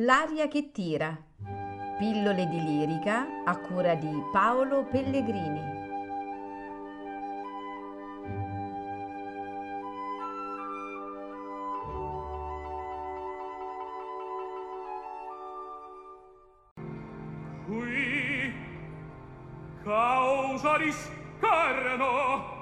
L'aria che tira. Pillole di lirica a cura di Paolo Pellegrini. Qui causa di scarno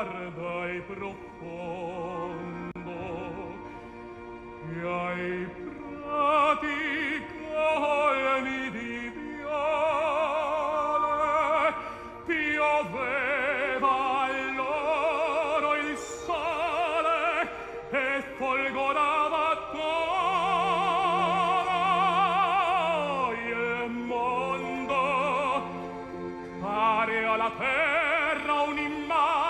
guarda e profondo e ai prati colmi di viole pioveva allora il sole e folgorava ancora il mondo pare alla terra un'immagine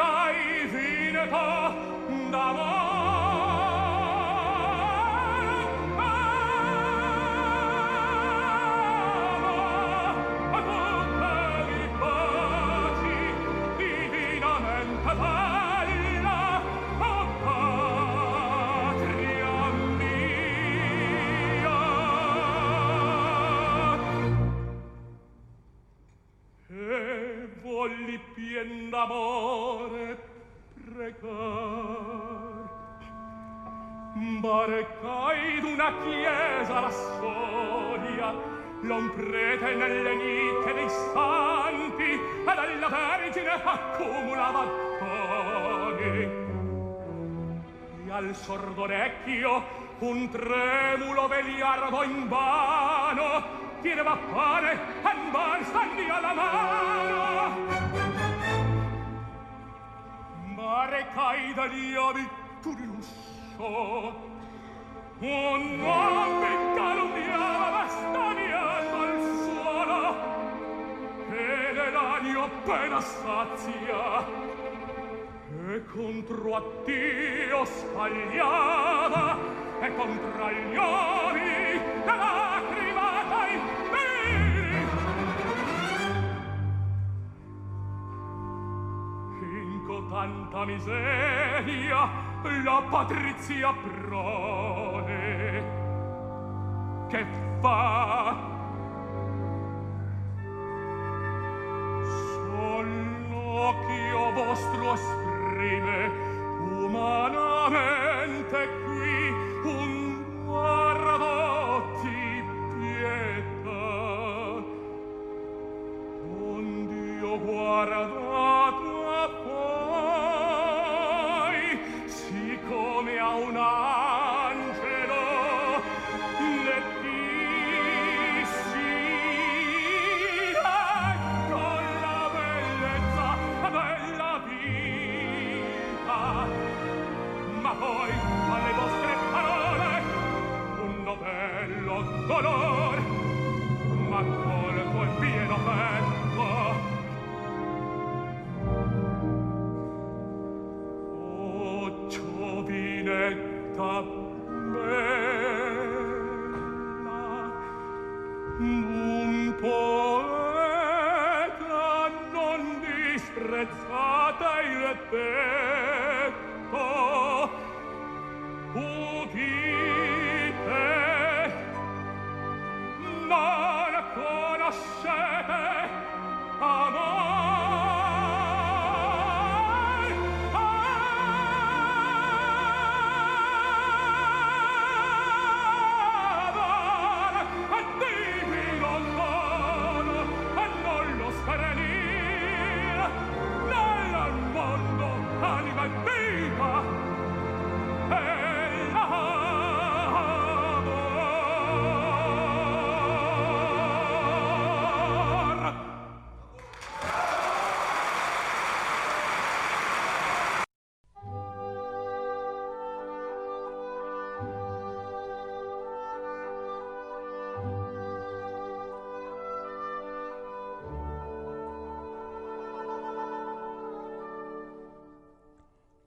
dai finita d'amore vien d'amore precar. Barcai d'una chiesa la sonia l'on prete nelle nicche dei santi ed alla vergine accumulava doni e al sordo orecchio un tremulo vegliardo in vano tiene va pane e basta alla mano. cariavi tu riuscio un nome calunniava bastaniato al suolo. E l'elanio appena sazia. E contro a Dio scagliava e contra gli occhi tanta miseria la patrizia prole che fa? Soll'occhio vostro esprime umanamente qui un guardo di pietà. Un Dio guardo dolor ma col tuo pieno petto oh giovinetta bella un poeta non disprezzata il petto. Udite conoscete amor